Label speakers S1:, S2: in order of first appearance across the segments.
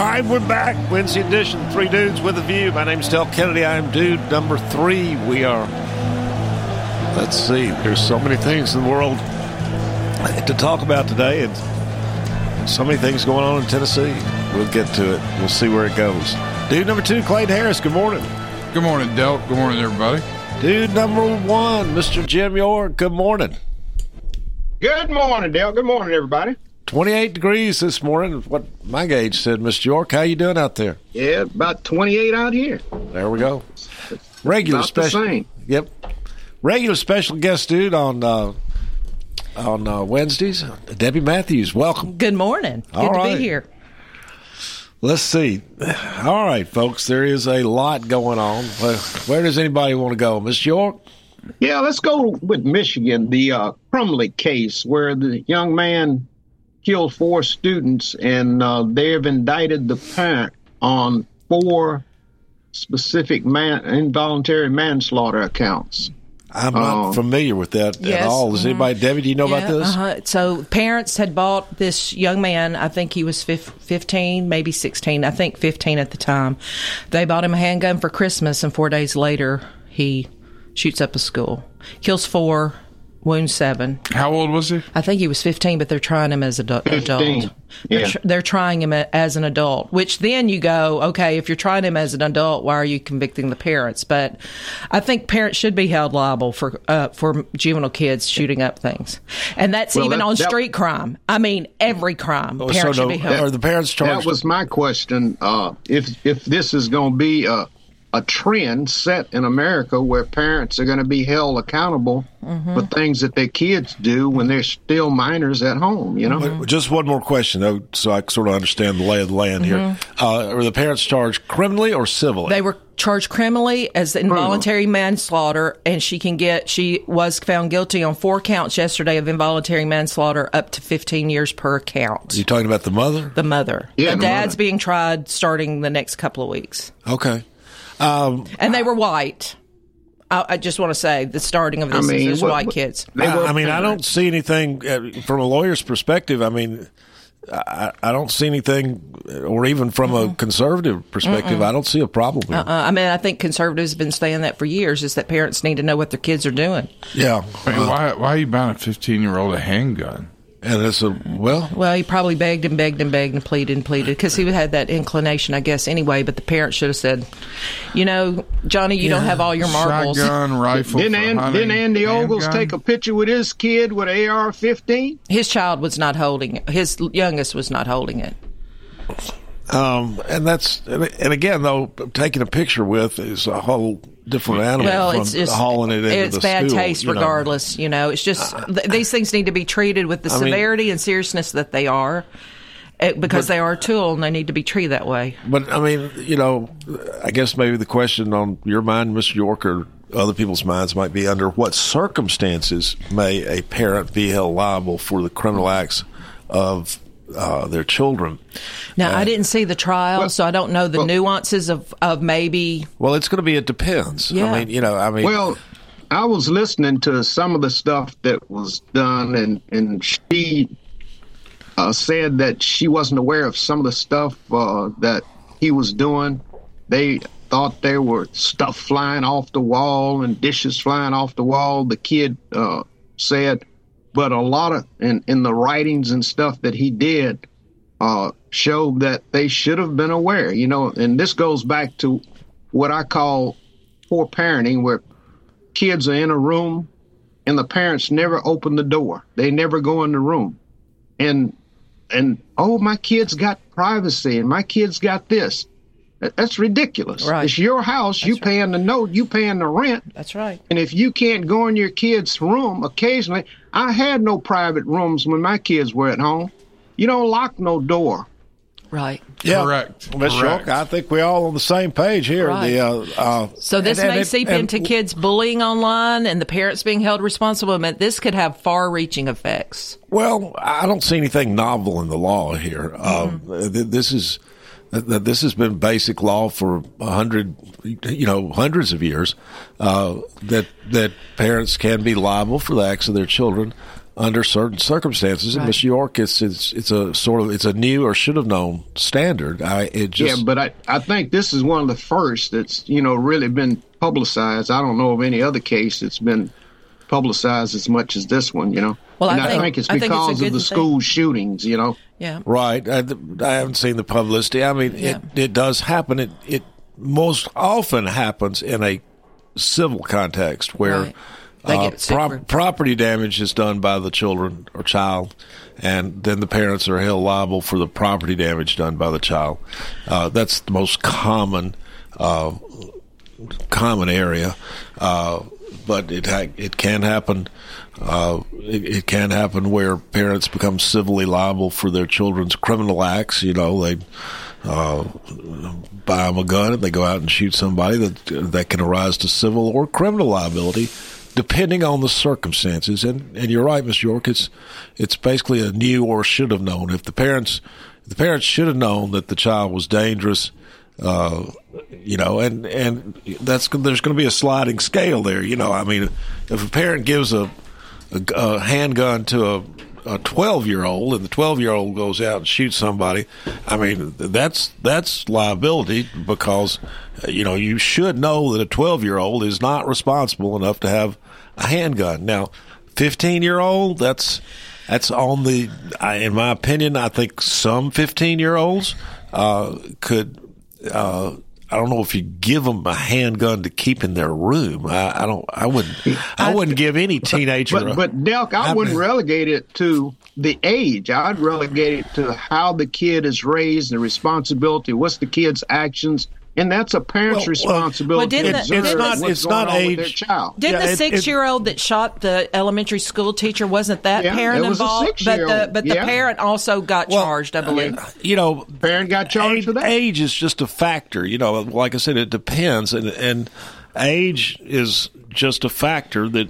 S1: All right, we're back. Wednesday edition, Three Dudes with a View. My name's Del Kennedy. I am dude number three. We are, let's see, there's so many things in the world to talk about today, and so many things going on in Tennessee. We'll get to it. We'll see where it goes. Dude number two, Clayton Harris. Good morning.
S2: Good morning, Del. Good morning, everybody.
S1: Dude number one, Mr. Jim York. Good morning.
S3: Good morning, Dale. Good morning, everybody.
S1: 28 degrees this morning. What my gauge said, Mr. York. How you doing out there?
S3: Yeah, about 28 out here.
S1: There we go. Regular
S3: About the
S1: special.
S3: same.
S1: Yep. Regular special guest dude on uh, on uh, Wednesdays. Debbie Matthews, welcome.
S4: Good morning. Good
S1: All
S4: to
S1: right.
S4: be here.
S1: Let's see. All right, folks. There is a lot going on. Where, where does anybody want to go, Miss York?
S3: Yeah, let's go with Michigan, the uh, Crumbley case, where the young man killed four students, and uh, they have indicted the parent on four specific man- involuntary manslaughter accounts.
S1: I'm not
S3: Oh.
S1: familiar with that at
S4: Yes.
S1: all. Does anybody, Debbie? Do you know about this?
S4: Uh-huh. So parents had bought this young man. I think he was fif- 15, maybe 16. I think 15 at the time. They bought him a handgun for Christmas, and four days later, he shoots up a school, kills four, wounds seven.
S2: How old was he?
S4: I think he was 15, but they're trying him as an adult.
S3: 15,
S4: They're,
S3: yeah.
S4: tr- they're trying him a- as an adult, which then you go, okay, if you're trying him as an adult, why are you convicting the parents? But I think parents should be held liable for uh, for juvenile kids shooting up things, and that's
S3: Well,
S4: even
S3: that-
S4: on
S3: that-
S4: street crime. I mean, every crime,
S1: Oh,
S4: parents
S1: so
S4: should
S1: no-
S4: be held.
S1: are the parents charged?
S3: That was my question. Uh, if if this is going to be a a trend set in America where parents are going to be held accountable for things that their kids do when they're still minors at home, you know?
S1: But Just one more question, though, so I sort of understand the lay of the land here. Uh, are the parents charged criminally or civilly?
S4: Mm-hmm. They were charged criminally as involuntary manslaughter, and she can get. She was found guilty on four counts yesterday of involuntary manslaughter, up to 15 years per count.
S1: you talking about the mother?
S4: the mother.
S3: Yeah,
S4: the
S3: the
S4: dad's
S3: mother.
S4: being tried starting the next couple of weeks.
S1: Okay. Um,
S4: And they were white. I, I just want to say the starting of this
S3: I mean,
S4: is
S3: what-
S4: white
S3: what-
S4: kids.
S1: I, I mean, I don't see anything uh, from a lawyer's perspective. I mean, I, I don't see anything, or even from a conservative perspective, I don't see a problem here.
S4: Uh, I mean, I think conservatives have been saying that for years is that parents need to know what their kids are doing.
S1: Yeah.
S2: I mean, why, why are you buying a 15 year old a handgun?
S1: And it's a, well,
S4: Well, he probably begged and begged and begged and pleaded and pleaded because he had that inclination, I guess, anyway. But the parents should have said, you know, Johnny, you don't have all your marbles.
S2: Shotgun, rifle.
S3: Didn't,
S2: for
S3: An- didn't Andy Ogles take a picture with his kid with an AR-15?
S4: His child was not holding it. His youngest was not holding it.
S1: Um, and that's, and, again, though, taking a picture with is a whole different animal
S4: Well,
S1: from
S4: it's just
S1: hauling it into
S4: it's
S1: the
S4: bad
S1: school,
S4: taste,
S1: you know.
S4: regardless. You know, it's just th- these things need to be treated with the
S1: I mean-
S4: severity and seriousness that they are, eh, because they are a tool and they need to be treated that way.
S1: But I mean, you know, I guess maybe the question on your mind, Mr. York, or other people's minds might be under what circumstances may a parent be held liable for the criminal acts of uh, their children?
S4: Now, I didn't see the trial, so I don't know the
S3: well-
S4: nuances of of maybe.
S1: Well, it's going to be. It depends.
S4: Yeah.
S1: I mean, you know, I mean,
S3: Well, I was listening to some of the stuff that was done, and and she uh, said that she wasn't aware of some of the stuff uh, that he was doing. They thought there were stuff flying off the wall and dishes flying off the wall. The kid uh, said, but a lot of in in the writings and stuff that he did uh, showed that they should have been aware. You know, and this goes back to what I call poor parenting, where kids are in a room and the parents never open the door. They never go in the room. And and oh my kids got privacy and my kids got this. That's ridiculous.
S4: Right.
S3: It's your house, you
S4: right.
S3: paying the note, you paying the rent.
S4: That's right.
S3: And if you can't go in your kid's room occasionally, I had no private rooms when my kids were at home. You don't lock no door
S4: Right.
S1: Yeah,
S2: Correct.
S1: Miss
S2: Correct.
S1: York, I think we're all on the same page here.
S4: Right.
S1: The, uh, uh,
S4: So this
S1: and- and
S4: may
S1: it-
S4: seep
S1: and-
S4: into kids bullying online and the parents being held responsible. But this could have far-reaching effects.
S1: Well, I don't see anything novel in the law here.
S4: Mm-hmm.
S1: Um, th- this is th- th- this has been basic law for a hundred, you know, hundreds of years. Uh, that that parents can be liable for the acts of their children under certain circumstances. And
S4: Right.
S1: Miss York, it's, it's it's a sort of it's a new or should have known standard. I it just
S3: yeah, but I, I think this is one of the first that's you know really been publicized. I don't know of any other case that's been publicized as much as this one. You know,
S4: Well, I
S3: and I
S4: think-
S3: think, it's
S4: I think it's
S3: because of the
S4: thing.
S3: school shootings. You know,
S4: Yeah.
S1: Right. I, I haven't seen the publicity. I mean,
S4: Yeah.
S1: it, it does happen. It, it most often happens in a civil context where
S4: Right.
S1: Uh,
S4: get
S1: property damage is done by the children or child, and then the parents are held liable for the property damage done by the child. Uh, that's the most common uh, common area, uh, but it ha- it can happen. Uh, it, it can happen where parents become civilly liable for their children's criminal acts. You know, they uh, buy them a gun and they go out and shoot somebody that that can arise to civil or criminal liability, depending on the circumstances. And and you're right, Miss York. It's it's basically a new or should have known. If the parents the parents should have known that the child was dangerous uh, you know, and and that's there's going to be a sliding scale there. You know, I mean, if a parent gives a a, a handgun to a a 12 year old and the 12 year old goes out and shoots somebody, I mean, that's that's liability because you know you should know that a 12 year old is not responsible enough to have a handgun. Now, 15 year old, that's that's on the. I, in my opinion, I think some 15 year olds uh, could uh, I don't know if you give them a handgun to keep in their room. I, I don't. I wouldn't. I wouldn't give any teenager. a-
S3: but but Delk, I
S1: I
S3: wouldn't
S1: mean-
S3: relegate it to the age. I'd relegate it to how the kid is raised, the responsibility. What's the kid's actions? And that's a parent's
S1: Well, well-
S3: responsibility
S4: Well, didn't
S3: to
S4: It's not-
S3: what's
S1: it's
S3: going
S1: not
S3: on with their
S1: age.
S3: child.
S4: Didn't
S1: Yeah,
S4: the six year old that shot the elementary school teacher wasn't that
S3: Yeah,
S4: parent
S3: was
S4: involved? But the but the
S3: yeah.
S4: parent also got
S1: Well,
S4: charged, I believe.
S1: Uh, you know,
S3: Parent got charged
S1: age,
S3: for that.
S1: Age is just a factor. You know, like I said, it depends, and and age is just a factor that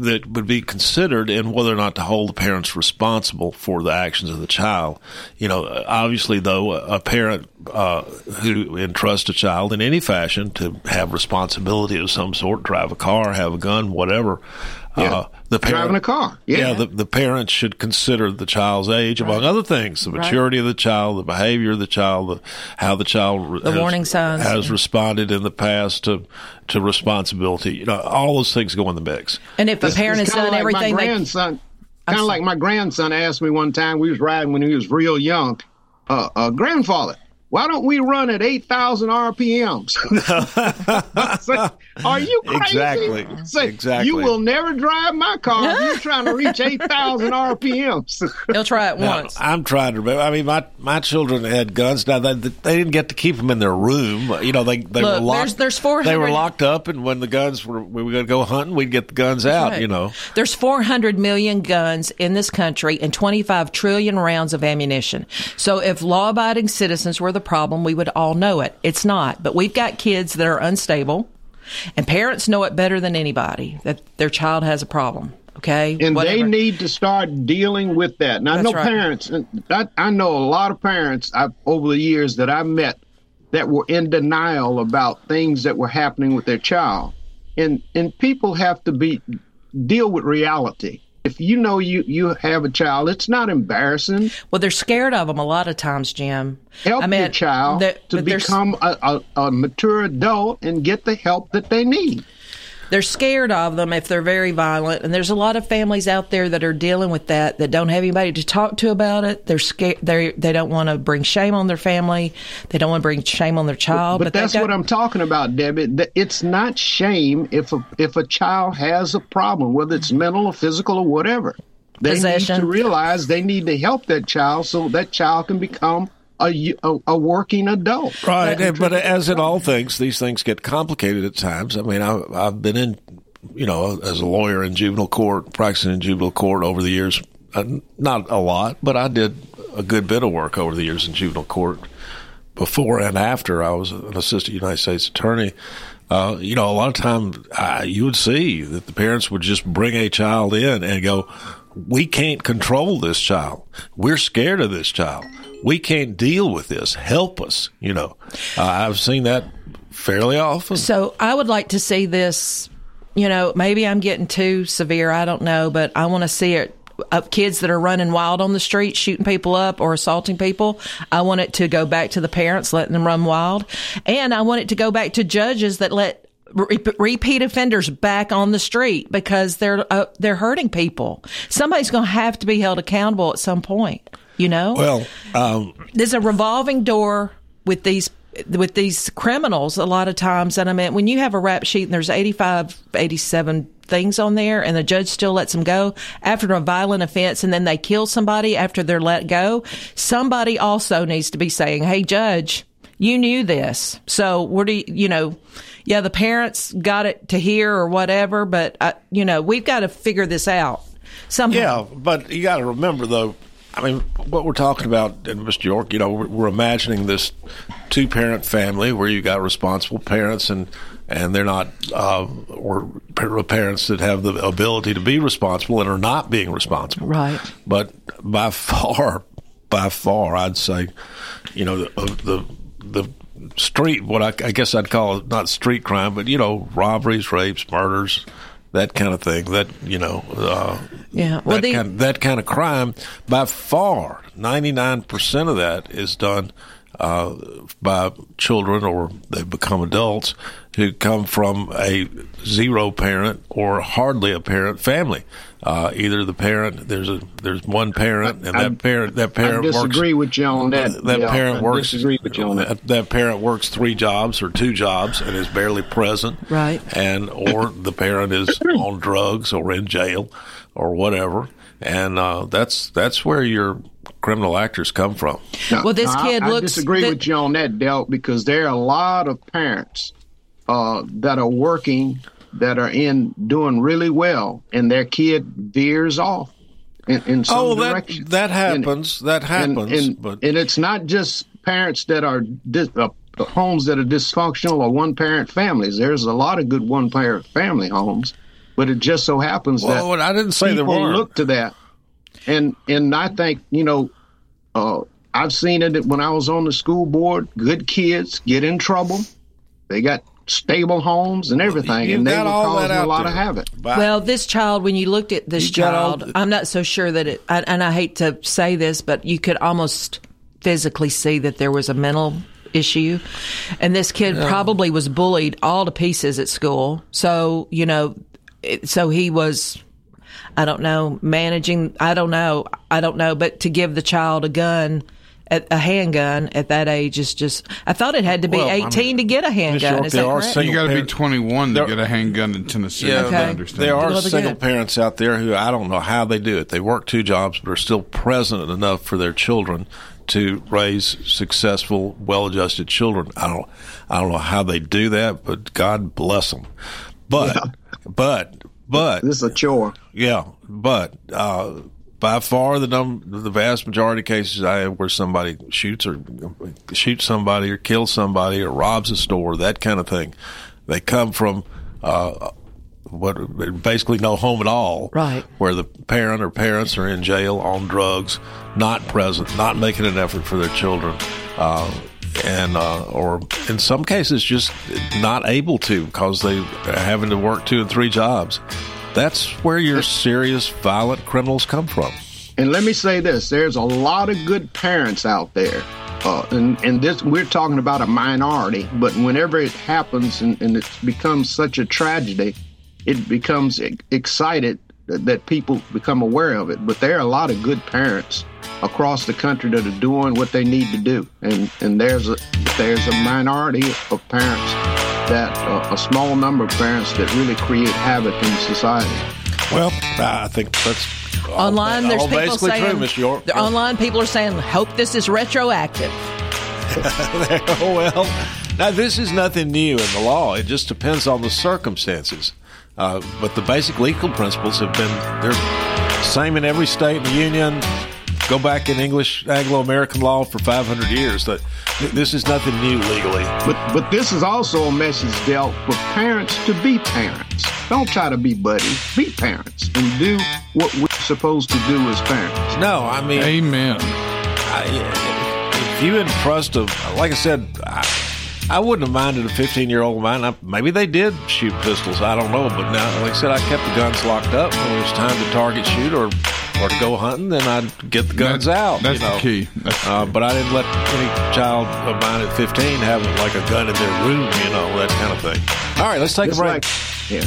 S1: that would be considered in whether or not to hold the parents responsible for the actions of the child. You know, obviously, though, a parent uh, who entrusts a child in any fashion to have responsibility of some sort, drive a car, have a gun, whatever.
S3: Yeah.
S1: Uh, the parent,
S3: Driving a car. Yeah.
S1: the, the parents should consider the child's age, among other things, the
S4: Right.
S1: maturity of the child, the behavior of the child, the, how the child
S4: The
S1: has,
S4: warning signs.
S1: has responded in the past to to responsibility. You know, all those things go in the mix.
S4: And if a parent
S3: it's
S4: has done
S3: like
S4: everything
S3: My grandson,
S4: I'm
S3: kind of like my grandson asked me one time. We was riding when he was real young. Uh, uh, grandfather, why don't we run at eight thousand RPMs? I said, Are you crazy?
S1: Exactly.
S3: I said,
S1: Exactly.
S3: You will never drive my car if you're trying to reach eight thousand RPMs.
S4: he'll try it
S1: Now,
S4: once.
S1: I'm trying to remember. I mean, my my children had guns. Now they, they didn't get to keep them in their room. You know, they they
S4: Look,
S1: were locked.
S4: there's- there's 400
S1: They were locked up, and when the guns were we were going to go hunting, we'd get the guns out.
S4: Right.
S1: You know,
S4: There's 400 million guns in this country and 25 trillion rounds of ammunition. So if law-abiding citizens were the problem, we would all know it. It's not. But we've got kids that are unstable, and parents know it better than anybody that their child has a problem. Okay,
S3: and they need to start dealing with that. Now, I know
S4: right.
S3: parents. I, I know a lot of parents I've, over the years that I've met that were in denial about things that were happening with their child, and and people have to be deal with reality. If you know you you have a child, it's not embarrassing.
S4: Well, they're scared of them a lot of times, Jim.
S3: Help
S4: I mean,
S3: your child
S4: they're-
S3: to
S4: but they're s-
S3: become a, a, a mature adult and get the help that they need.
S4: They're scared of them if they're very violent and there's a lot of families out there that are dealing with that that don't have anybody to talk to about it they're scared they they don't want to bring shame on their family they don't want to bring shame on their child
S3: but,
S4: but, they've
S3: what I'm talking about, Debbie. It's not shame if a, if a child has a problem, whether it's mental or physical or whatever. They
S4: Possession.
S3: need to realize they need to help that child so that child can become a, a- a working adult.
S1: Right, and- but as in all things, these things get complicated at times. I mean, I, I've been in, you know, as a lawyer in juvenile court, practicing in juvenile court over the years. Uh, not a lot, but I did a good bit of work over the years in juvenile court. Before and after I was an assistant United States attorney, uh, you know, a lot of times uh, you would see that the parents would just bring a child in and go, "We can't control this child. We're scared of this child. We can't deal with this. Help us." You know, uh, I've seen that fairly often.
S4: So I would like to see this. You know, maybe I'm getting too severe. I don't know, but I want to see it of kids that are running wild on the street, shooting people up or assaulting people. I want it to go back to the parents letting them run wild, and I want it to go back to judges that let re- repeat offenders back on the street because they're uh, they're hurting people. Somebody's going to have to be held accountable at some point. You know.
S1: Well, um,
S4: there's a revolving door with these with these criminals a lot of times and i mean when you have a rap sheet and there's 85 87 things on there and the judge still lets them go after a violent offense and then they kill somebody after they're let go somebody also needs to be saying hey judge you knew this so what do you you know yeah the parents got it to hear or whatever but uh, you know we've got to figure this out somehow
S1: Yeah, but you got to remember though. I mean, what we're talking about in Mr. York, you know, we're, we're imagining this two-parent family where you got responsible parents and and they're not uh, or parents that have the ability to be responsible and are not being responsible.
S4: Right.
S1: But by far, by far, I'd say, you know, the the, the street what I, I guess I'd call it not street crime, but you know, robberies, rapes, murders. That kind of thing. That you know, uh,
S4: Yeah. Well,
S1: that kind that kind of crime, by far, ninety nine percent of that is done uh, by children or they become adults who come from a zero parent or hardly a parent family. Uh, either the parent there's a there's one parent and
S3: I-
S1: that parent that
S3: I
S1: parent works
S3: disagree with you on that.
S1: that
S3: Yeah,
S1: parent
S3: I
S1: works.
S3: disagree with you on that.
S1: that. that parent works three jobs or two jobs and is barely present.
S4: Right.
S1: And or the parent is on drugs or in jail or whatever. And uh, that's that's where your criminal actors come from.
S3: No,
S4: Well, this
S3: no, I-
S4: kid
S3: I,
S4: looks-
S3: disagree
S4: that-
S3: with you on that, Del, because there are a lot of parents uh, that are working that are in doing really well, and their kid veers off in, in some
S1: Oh, that
S3: direction.
S1: that
S3: And-
S1: happens. that happens.
S3: and,
S1: but
S3: and it's not just parents that are dis- uh, homes that are dysfunctional or one parent families. There's a lot of good one parent family homes, but it just so happens that
S1: I didn't say there
S3: people
S1: weren't.
S3: look to that, and and I think you know, uh, I've seen it when I was on the school board. Good kids get in trouble. They got stable homes and everything,
S1: You've
S3: and they
S1: got
S3: were causing a lot
S1: there.
S3: of havoc.
S1: But-
S4: Well, this child, when you looked at this
S1: You
S4: child,
S1: the-
S4: I'm not so sure that it, and and I hate to say this, but you could almost physically see that there was a mental issue. And this kid probably was bullied all to pieces at school. So, you know, it, so he was, I don't know, managing, I don't know, I don't know, but to give the child a gun, a, a handgun at that age is just, I thought it had to be
S1: Well, I
S4: 18
S1: mean,
S4: to get a handgun.
S1: York,
S4: Is
S1: there
S4: that
S1: are
S4: correct?
S1: single
S2: You got to be 21
S1: There-
S2: to get a handgun in Tennessee.
S1: Yeah,
S2: I understand.
S1: There are
S4: Well,
S1: single
S4: good.
S1: parents out there who I don't know how they do it. They work two jobs, but are still present enough for their children to raise successful, well-adjusted children. I don't, I don't know how they do that, but God bless them. But, but, but,
S3: This is a chore.
S1: yeah, but uh, by far the num the vast majority of cases I have where somebody shoots or shoots somebody or kills somebody or robs a store, that kind of thing, they come from uh, what basically no home at all,
S4: Right.
S1: Where the parent or parents are in jail on drugs, not present, not making an effort for their children. Uh, and uh, or in some cases just not able to because they are having to work two and three jobs. That's where your serious violent criminals come from.
S3: And let me say this: there's a lot of good parents out there, uh, and and this we're talking about a minority. But whenever it happens and, and it becomes such a tragedy, it becomes excited that, that people become aware of it. But there are a lot of good parents across the country that are doing what they need to do, and and there's a there's a minority of parents that uh, a small number of parents that really create havoc in society.
S1: Well, I think that's all-
S4: Online, there's
S1: all
S4: people
S1: basically
S4: saying
S1: true, Miss York.
S4: the online people are saying, "Hope this is retroactive."
S1: oh well, now this is nothing new in the law. It just depends on the circumstances. Uh, but the basic legal principles have been they're same in every state in the union. go back in English Anglo American law for 500 years. That this is nothing new legally.
S3: But but this is also a message dealt for parents to be parents. Don't try to be buddies. Be parents and do what we're supposed to do as parents.
S1: No, I mean,
S2: Amen.
S1: I, if you entrust a, like I said, I, I wouldn't have minded a 15 year old mine. I, maybe they did shoot pistols. I don't know. But now, like I said, I kept the guns locked up. When it was time to target shoot or or to go hunting, then I'd get the guns
S2: That-
S1: out.
S2: that's
S1: you know.
S2: the key. That's
S1: uh, but I didn't let any child of mine at 15 have like a gun in their room, you know, that kind of thing. All right, let's take
S3: It's
S1: a break.
S3: like, yeah.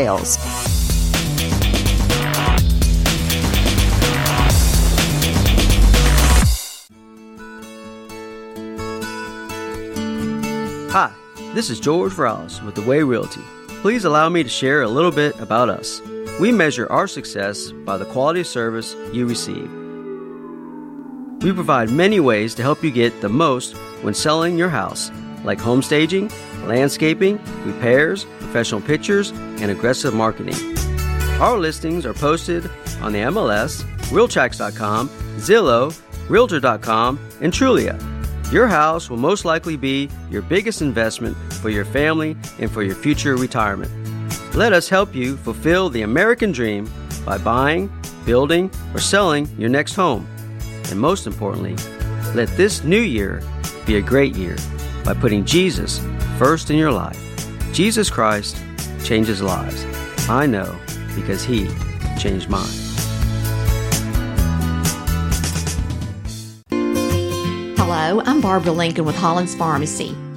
S5: Hi, this is George Ross with The Way Realty. Please allow me to share a little bit about us. We measure our success by the quality of service you receive. We provide many ways to help you get the most when selling your house, like home staging, landscaping, repairs, professional pictures, and aggressive marketing. Our listings are posted on the MLS, Realtracs.com, Zillow, Realtor.com, and Trulia. Your house will most likely be your biggest investment for your family and for your future retirement. Let us help you fulfill the American dream by buying, building, or selling your next home. And most importantly, let this new year be a great year by putting Jesus first in your life. Jesus Christ changes lives. I know because He changed mine.
S6: Hello, I'm Barbara Lincoln with Hollins Pharmacy.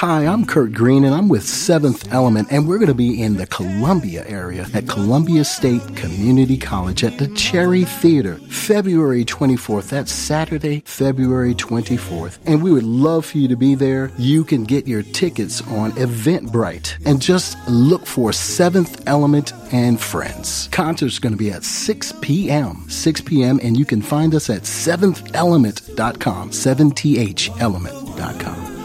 S7: Hi, I'm Kurt Green, and I'm with Seventh Element, and we're going to be in the Columbia area at Columbia State Community College at the Cherry Theater, February 24th. That's Saturday, February 24th. And we would love for you to be there. You can get your tickets on Eventbrite and just look for Seventh Element and Friends. Concert's going to be at 6 p.m. 6 p.m. and you can find us at seventhelement.com, 7th element.com.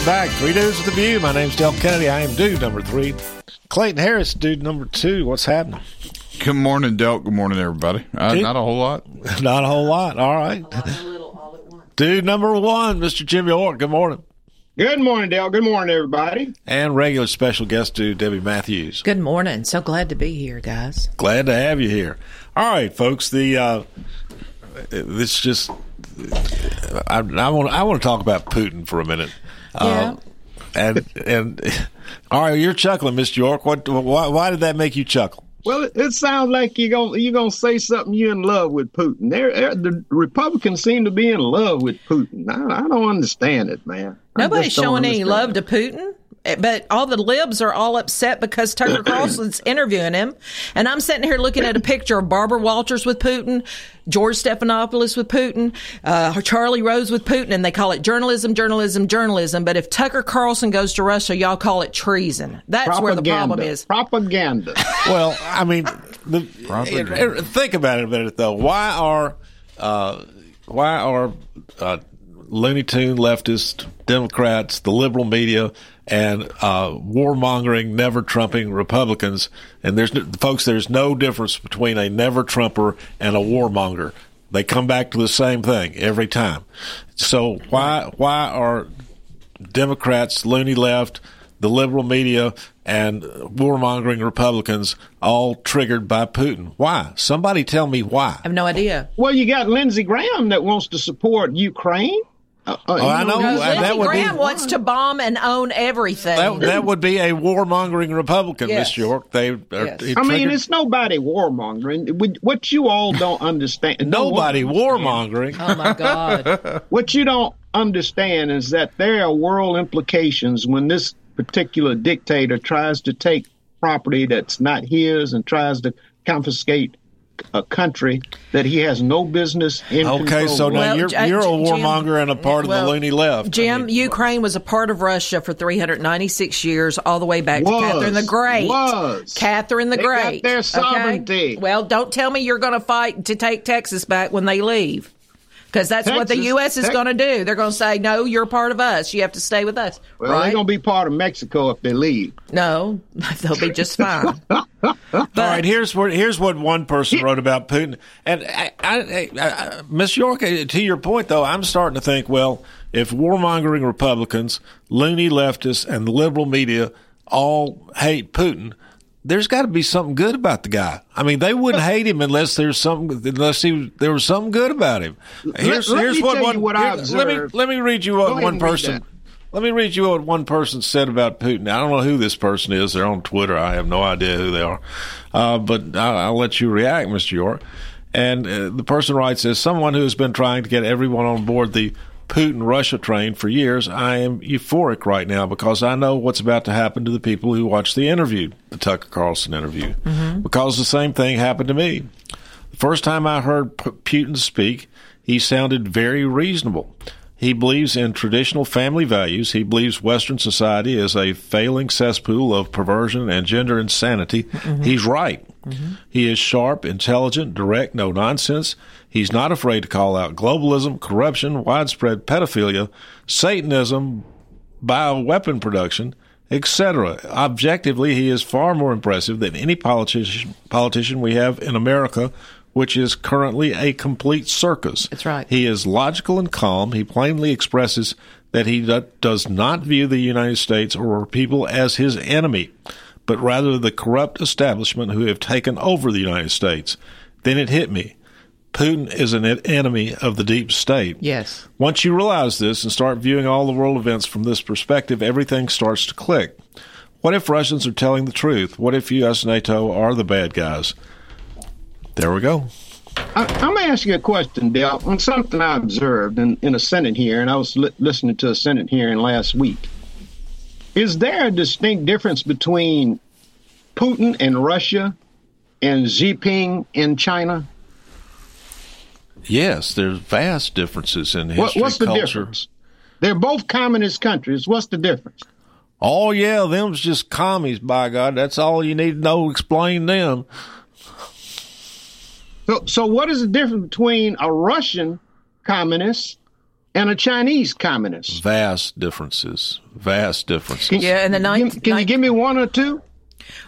S1: All right, we're back. Three dudes with the view. My name's Del Kennedy. I am dude number three. Clayton Harris, dude number two. What's happening?
S2: Good morning, Del. Good morning, everybody. Uh,
S1: Dude.
S2: not a whole lot.
S1: Not a whole lot. All right. Dude number one, Mr. Jimmy York. Good morning.
S3: Good morning, Dale. Good morning, everybody.
S1: And regular special guest dude, Debbie Matthews.
S4: Good morning. So glad to be here, guys.
S1: Glad to have you here. All right, folks. The uh, this just I, I want I want to talk about Putin for a minute.
S4: Yeah.
S1: Uh, and and all right, you're chuckling, Mr. York. What? Why, why did that make you chuckle?
S3: Well, it, it sounds like you're gonna you're gonna say something you're in love with Putin. They're, they're- the Republicans seem to be in love with Putin. I, I don't understand it, man.
S4: Nobody's showing any love
S3: it.
S4: to Putin. Eh, But all the libs are all upset because Tucker Carlson's interviewing him. And I'm sitting here looking at a picture of Barbara Walters with Putin, George Stephanopoulos with Putin, uh, Charlie Rose with Putin, and they call it journalism, journalism, journalism. But if Tucker Carlson goes to Russia, y'all call it treason. That's where the problem is.
S3: Propaganda.
S1: Well, I mean, the, eh, think about it a minute though. Why are uh, why are uh, Looney Tune leftist Democrats, the liberal media, and uh, warmongering, never Trumping Republicans? And there's no- folks, there's no difference between a never Trumper and a warmonger. They come back to the same thing every time. So why why are Democrats, loony left, the liberal media, and warmongering Republicans all triggered by Putin. Why? Somebody tell me why.
S4: I have no idea.
S3: Well, you got Lindsey Graham that wants to support Ukraine. Uh, uh,
S1: Oh, I know.
S4: Because
S1: that
S4: Lindsey
S1: would be-
S4: wants to bomb and own everything.
S1: That, that would be a warmongering Republican,
S4: Yes.
S1: Mr. York. They are
S4: Yes.
S1: it
S3: I mean, it's nobody warmongering. What- What you all don't understand.
S1: nobody
S3: don't
S1: warmongering.
S4: oh my God.
S3: What you don't understand is that there are world implications when this particular dictator tries to take property that's not his and tries to confiscate a country that he has no business in.
S1: Okay, so
S3: with.
S1: now you're you're a
S4: Jim-
S1: warmonger and a part
S4: well,
S1: of the loony left.
S4: Jim, Ukraine was a part of Russia for 396 years, all the way back
S3: Was,
S4: to Catherine the Great.
S3: was.
S4: Catherine the
S3: They got
S4: Great.
S3: their
S4: okay?
S3: sovereignty.
S4: Well, don't tell me you're going to fight to take Texas back when they leave. Because that's what the U.S. is going to do. They're going to say, no, you're part of us. You have to stay with us.
S3: Well,
S4: right?
S3: they're going to be part of Mexico if they leave.
S4: No, they'll be just fine.
S1: All right, here's what here's what one person wrote about Putin, and I, I, I, I, Miss York. uh, To your point, though, I'm starting to think, well, if warmongering Republicans, loony leftists, and the liberal media all hate Putin, there's got to be something good about the guy. I mean, they wouldn't hate him unless there's something unless he, there was something good about him. Here's
S3: let
S1: here's
S3: me
S1: what
S3: tell
S1: one.
S3: you what I
S1: here- let me let me read you what one person. Let me read you what one person said about Putin. I don't know who this person is. They're on Twitter. I have no idea who they are. Uh, but I'll, I'll let you react, Mr. York. And uh, the person writes as someone who has been trying to get everyone on board the Putin Russia train for years, I am euphoric right now because I know what's about to happen to the people who watch the interview, the Tucker Carlson interview, mm-hmm. because the same thing happened to me. The first time I heard P- Putin speak, he sounded very reasonable. He believes in traditional family values. He believes Western society is a failing cesspool of perversion and gender insanity. Mm-hmm. He's right. Mm-hmm. He is sharp, intelligent, direct, no nonsense. He's not afraid to call out globalism, corruption, widespread pedophilia, Satanism, bioweapon production, etc. Objectively, he is far more impressive than any politician politician we have in America, which is currently a complete circus.
S4: That's right.
S1: He is logical and calm. He plainly expresses that he do- does not view the United States or people as his enemy, but rather the corrupt establishment who have taken over the United States. Then it hit me. Putin is an enemy of the deep state.
S4: Yes.
S1: Once you realize this and start viewing all the world events from this perspective, everything starts to click. What if Russians are telling the truth? What if U.S. NATO are the bad guys? There we go.
S3: I, I'm going to ask you a question, Dale, on something I observed in, in a Senate hearing. And I was li- listening to a Senate hearing last week. Is there a distinct difference between Putin and Russia and Xi Jinping in China?
S1: Yes, there's vast differences in
S3: What,
S1: history,
S3: what's the
S1: culture.
S3: difference? They're both communist countries. What's the difference?
S1: Oh yeah, them's just commies. By God, that's all you need to know. Explain them.
S3: So, so what is the difference between a Russian communist and a Chinese communist?
S1: Vast differences. Vast differences.
S4: Yeah, in the ninth.
S3: Can, can you give me one or two?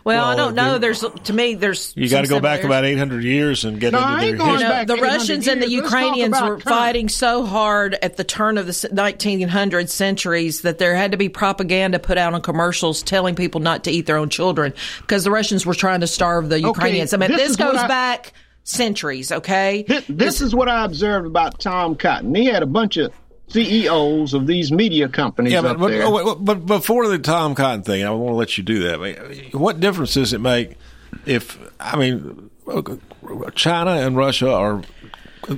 S4: Well, I don't know. There's to me. There's
S1: You got to go back about 800 years and get
S3: No,
S1: into
S3: I
S1: their
S3: ain't going
S1: history.
S3: back
S4: the
S3: 800
S4: Russians and the.
S3: Let's
S4: Ukrainians were
S3: Trump.
S4: fighting so hard at the turn of the s- 1900 centuries that there had to be propaganda put out on commercials telling people not to eat their own children because the Russians were trying to starve the Ukrainians. I mean,
S3: this
S4: this, goes
S3: I-
S4: back centuries, okay?
S3: This, this is what I observed about Tom Cotton. He had a bunch of CEOs of these media companies
S1: Yeah, but, but,
S3: there.
S1: oh, but before the Tom Cotton thing, I want to let you do that. I mean, What difference does it make if, I mean, China and Russia are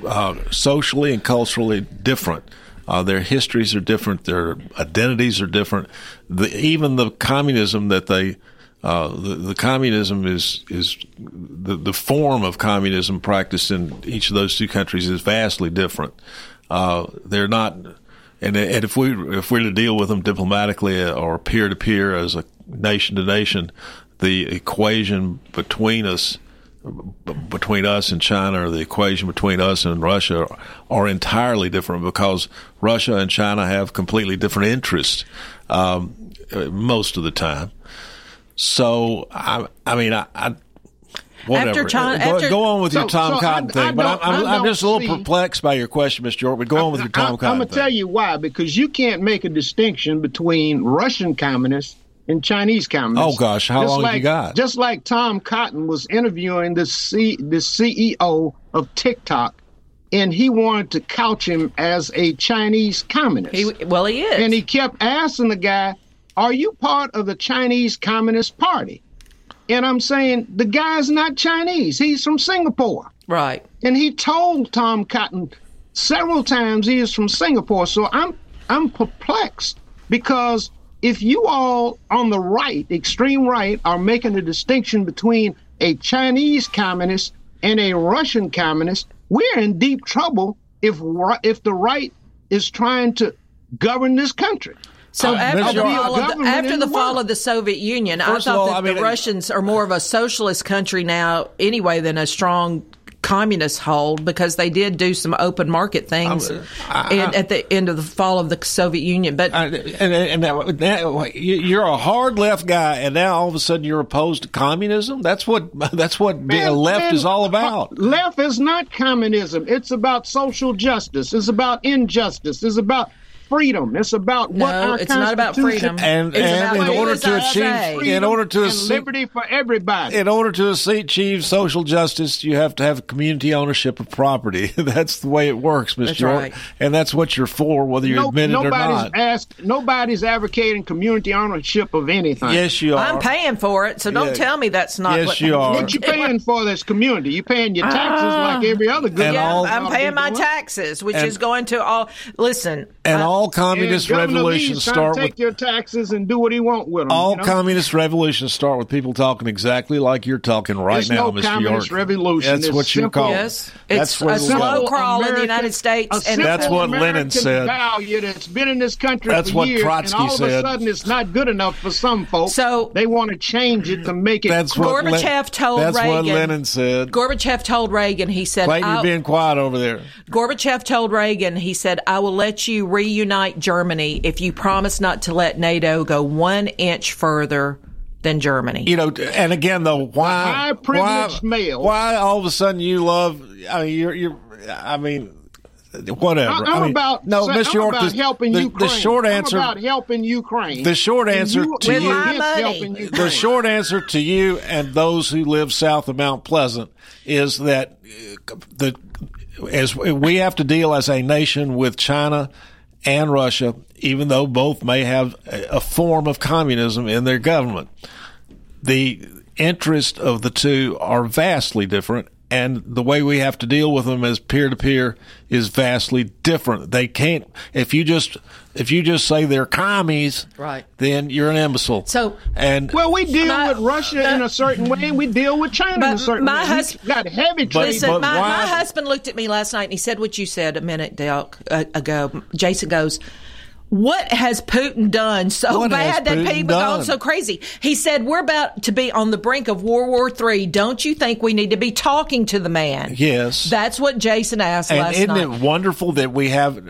S1: uh, socially and culturally different? Uh, their histories are different. Their identities are different. The, even the communism that they, uh, the, the communism is is the the form of communism practiced in each of those two countries is vastly different. Uh, they're not, and and if we if we're to deal with them diplomatically or peer to peer as a nation to nation, the equation between us between us and China or the equation between us and Russia are entirely different because Russia and China have completely different interests um, uh, most of the time. So I, I mean, I, I whatever.
S4: After China-
S1: go,
S4: after-
S1: go on with your Tom
S3: so
S1: Cotton
S3: I-
S1: thing,
S3: I
S1: but I'm, I'm,
S3: I
S1: I'm just a little
S3: see-
S1: perplexed by your question, Mr. York. But go on with your Tom
S3: I,
S1: Cotton
S3: I'm gonna
S1: thing.
S3: tell you why because you can't make a distinction between Russian communists and Chinese communists.
S1: Oh, gosh, how
S3: Just
S1: long have
S3: like,
S1: you got?
S3: Just like Tom Cotton was interviewing the C, the CEO of TikTok, and he wanted to couch him as a Chinese communist.
S4: He, well, he is.
S3: and he kept asking the guy, "Are you part of the Chinese Communist Party?" And I'm saying the guy's not Chinese; he's from Singapore.
S4: right.
S3: And he told Tom Cotton, several times he is from Singapore. So I'm I'm perplexed because if you all on the right, extreme right, are making a distinction between a Chinese communist and a Russian communist, we're in deep trouble if if the right is trying to govern this country.
S4: So
S3: Uh,
S4: after the, fall, of the, after the
S3: the
S4: fall of the Soviet Union,
S1: First
S4: I thought
S1: all,
S4: that
S1: I mean,
S4: the Russians are more of a socialist country now, anyway, than a strong communist hold because they did do some open market things
S1: I- I-
S4: in, at the end of the fall of the Soviet Union. But
S1: and and now, now you- you're a hard left guy, and now all of a sudden you're opposed to communism. That's what that's what being
S3: Man,
S1: left
S3: man,
S1: is all about.
S3: Left is not communism. It's about social justice. It's about injustice. It's about freedom. It's about what
S4: No,
S3: our
S4: it's not about freedom.
S1: And,
S4: It's
S1: and
S4: about
S1: in
S4: what
S1: order to achieve,
S4: say?
S1: in order to
S3: and
S1: achieve,
S3: liberty for everybody.
S1: in order to achieve social justice, you have to have community ownership of property. that's the way it works, Mr.
S3: That's
S1: York,
S3: right.
S1: and that's what you're for, whether you
S3: No-
S1: admit it or
S3: nobody's
S1: not.
S3: asked. Nobody's advocating community ownership of anything.
S1: Yes, you are.
S4: I'm paying for it, so don't
S3: Yeah.
S4: tell me that's not
S1: Yes,
S4: what
S1: you are.
S3: What you paying for this community? You paying your taxes
S4: Ah.
S3: like every other good.
S4: yeah,
S3: man
S4: I'm
S3: ought to
S4: paying my
S3: doing.
S4: taxes, which
S1: And-
S4: is going to all. Listen,
S1: and
S4: I-
S1: all communist revolutions
S3: Lee's
S1: start
S3: to
S1: with
S3: your taxes and do what he want with them.
S1: all
S3: you know?
S1: communist revolutions start with people talking exactly like you're talking right
S3: It's
S1: now,
S3: no
S1: Mr.
S3: communist
S1: York.
S3: revolution.
S1: That's
S3: It's
S1: what you call
S3: simple-
S1: calling.
S4: Yes.
S1: That's
S4: It's
S1: where
S4: a slow
S1: go.
S4: crawl in the United States,
S3: a
S4: and
S1: That's what Lenin
S3: American
S1: said.
S3: Value that's been in this country
S1: That's
S3: for
S1: what
S3: years,
S1: Trotsky
S3: and all
S1: said.
S3: of a sudden it's not good enough for some folks.
S4: So
S3: they want to change it to make it.
S1: That's what Len-
S4: Gorbachev told
S1: That's what Lenin said.
S4: Gorbachev told Reagan, he said,
S1: Clayton, you're being quiet over there.
S4: Gorbachev told Reagan, he said, I will let you reunite Germany if you promise not to let NATO go one inch further than Germany.
S1: You know, and again though, why
S3: high privileged
S1: why,
S3: male.
S1: Why all of a sudden you love? I mean, you're you're. I mean, whatever.
S3: I- I'm
S1: I mean,
S3: about
S1: no,
S3: I'm
S1: Miss York.
S3: about
S1: the,
S3: helping
S1: the,
S3: Ukraine.
S1: the short
S3: I'm
S1: answer.
S3: about helping Ukraine.
S1: The short answer
S3: you-
S1: to you-
S3: you're
S4: my
S3: against
S4: money.
S3: helping
S1: The short answer to you and those who live south of Mount Pleasant is that uh, the as we have to deal as a nation with China and Russia, even though both may have a form of communism in their government. The interest of the two are vastly different, and the way we have to deal with them as peer to peer is vastly different. They can't if you just if you just say they're commies,
S4: Right.
S1: then you're an imbecile.
S4: So
S1: and
S3: Well, we deal
S4: My-
S3: with Russia in a certain way, and we deal with China in a certain
S4: my
S3: way.
S4: hus-
S3: we got heavy trade.
S4: Listen,
S1: but
S4: my,
S1: why-
S4: my husband looked at me last night and he said what you said a minute uh, ago. Jason goes, what has Putin done so
S1: What
S4: bad that
S1: Putin
S4: people
S1: done?
S4: gone so crazy? He said, We're about to be on the brink of World War III. Don't you think we need to be talking to the man?
S1: yes.
S4: That's what Jason asked
S1: and
S4: last
S1: isn't
S4: night.
S1: it wonderful that we have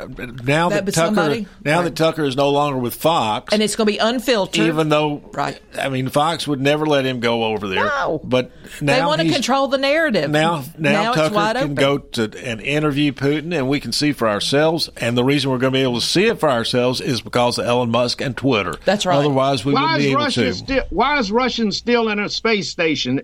S1: now
S4: That
S1: that, Tucker
S4: somebody?
S1: now
S4: Right.
S1: that Tucker is no longer with Fox,
S4: and it's going to be unfiltered.
S1: even though
S4: Right.
S1: I mean Fox would never let him go over there.
S4: No.
S1: but now
S4: they want to control the narrative.
S1: Now, now,
S4: it's
S1: Tucker
S4: wide
S1: can
S4: open.
S1: go to and interview Putin, and we can see for ourselves. And the reason we're going to be able to see it for ourselves is because of Elon Musk and Twitter.
S4: That's right.
S1: Otherwise, we
S3: why
S1: wouldn't be
S3: is
S1: able
S3: Russia
S1: to.
S3: still? Why is Russia still in a space station?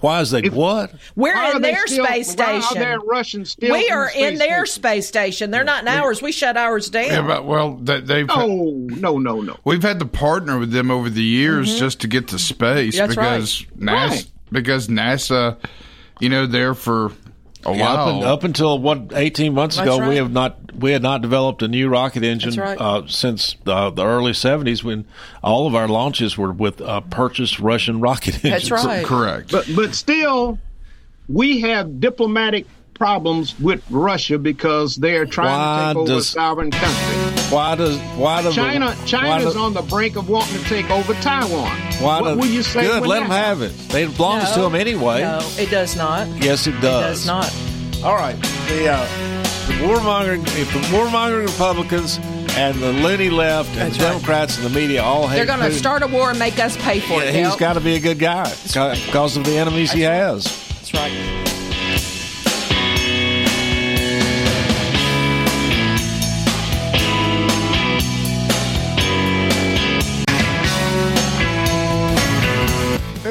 S1: Why is they what?
S4: We're
S3: Why
S4: in their
S3: still-
S4: space
S3: why are
S4: station.
S3: there Russians still
S4: we
S3: in
S4: are
S3: the
S4: in their
S3: station?
S4: space station. They're not in ours. We shut ours down.
S2: Yeah, but well, they, they've
S3: No, no, no, no.
S2: we've had to partner with them over the years just to get to space
S4: Mm-hmm. That's right.
S2: because NASA
S3: Right.
S2: because NASA, you know, there for a
S1: Yeah, up,
S2: while.
S1: and, up until what eighteen months
S4: That's
S1: ago,
S4: right.
S1: we have not we had not developed a new rocket engine
S4: right.
S1: uh, since uh, the early seventies when all of our launches were with uh, purchased Russian rocket engines.
S4: That's right.
S2: Correct.
S3: But but still, we have diplomatic problems with Russia because they're trying
S1: Why
S3: to take over
S1: does-
S3: a sovereign country.
S1: Why does why does
S3: China
S1: why
S3: China's
S1: does-
S3: on the brink of wanting to take over Taiwan.
S1: Why
S3: what
S1: does-
S3: will you say?
S1: Good, let them have it. They belongs to them anyway.
S4: No, it does not.
S1: Yes, it does.
S4: It
S1: does.
S4: does not.
S1: All right. The uh, the warmongering, if the warmongering Republicans and the loony left and
S4: That's
S1: the
S4: right.
S1: Democrats and the media all hate
S4: They're going to start a war and make us pay for
S1: yeah,
S4: it.
S1: He's got to be a good guy because of the enemies he has.
S4: That's right.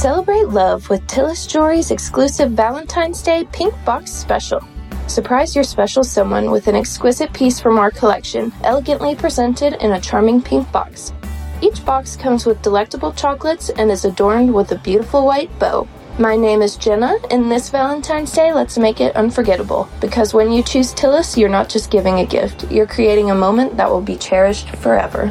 S8: Celebrate love with Tillis Jewelry's exclusive Valentine's Day Pink Box Special. Surprise your special someone with an exquisite piece from our collection, elegantly presented in a charming pink box. Each box comes with delectable chocolates and is adorned with a beautiful white bow. My name is Jenna, and this Valentine's Day, let's make it unforgettable. Because when you choose Tillis, you're not just giving a gift, you're creating a moment that will be cherished forever.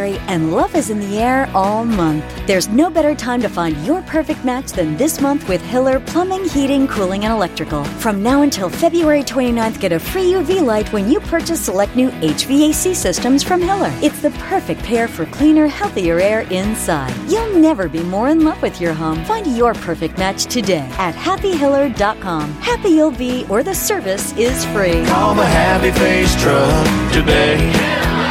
S9: and love is in the air all month. There's no better time to find your perfect match than this month with Hiller Plumbing, Heating, Cooling, and Electrical. From now until February 29th, get a free UV light when you purchase select new HVAC systems from Hiller. It's the perfect pair for cleaner, healthier air inside. You'll never be more in love with your home. Find your perfect match today at happyhiller.com. Happy you'll be, or the service is free.
S10: Call the Happy Face Truck today.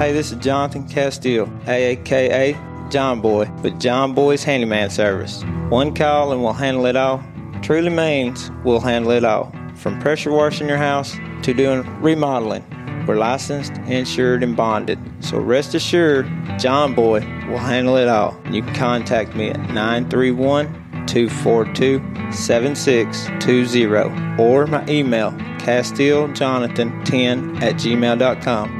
S11: Hey, this is Jonathan Castile, aka John Boy, with John Boy's Handyman Service. One call and we'll handle it all. Truly means we'll handle it all. From pressure washing your house to doing remodeling. We're licensed, insured, and bonded. So rest assured, John Boy will handle it all. You can contact me at 931 242 7620 or my email, CastileJonathan10 at gmail.com.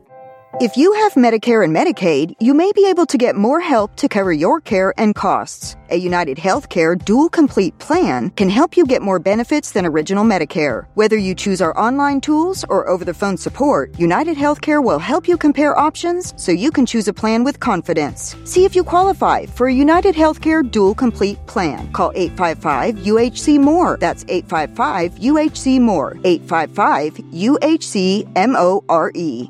S12: If you have Medicare and Medicaid, you may be able to get more help to cover your care and costs. A United Healthcare Dual Complete plan can help you get more benefits than original Medicare. Whether you choose our online tools or over the phone support, United Healthcare will help you compare options so you can choose a plan with confidence. See if you qualify for a United Healthcare Dual Complete plan. Call 855 UHC More. That's 855 UHC More. 855 UHC M O R E.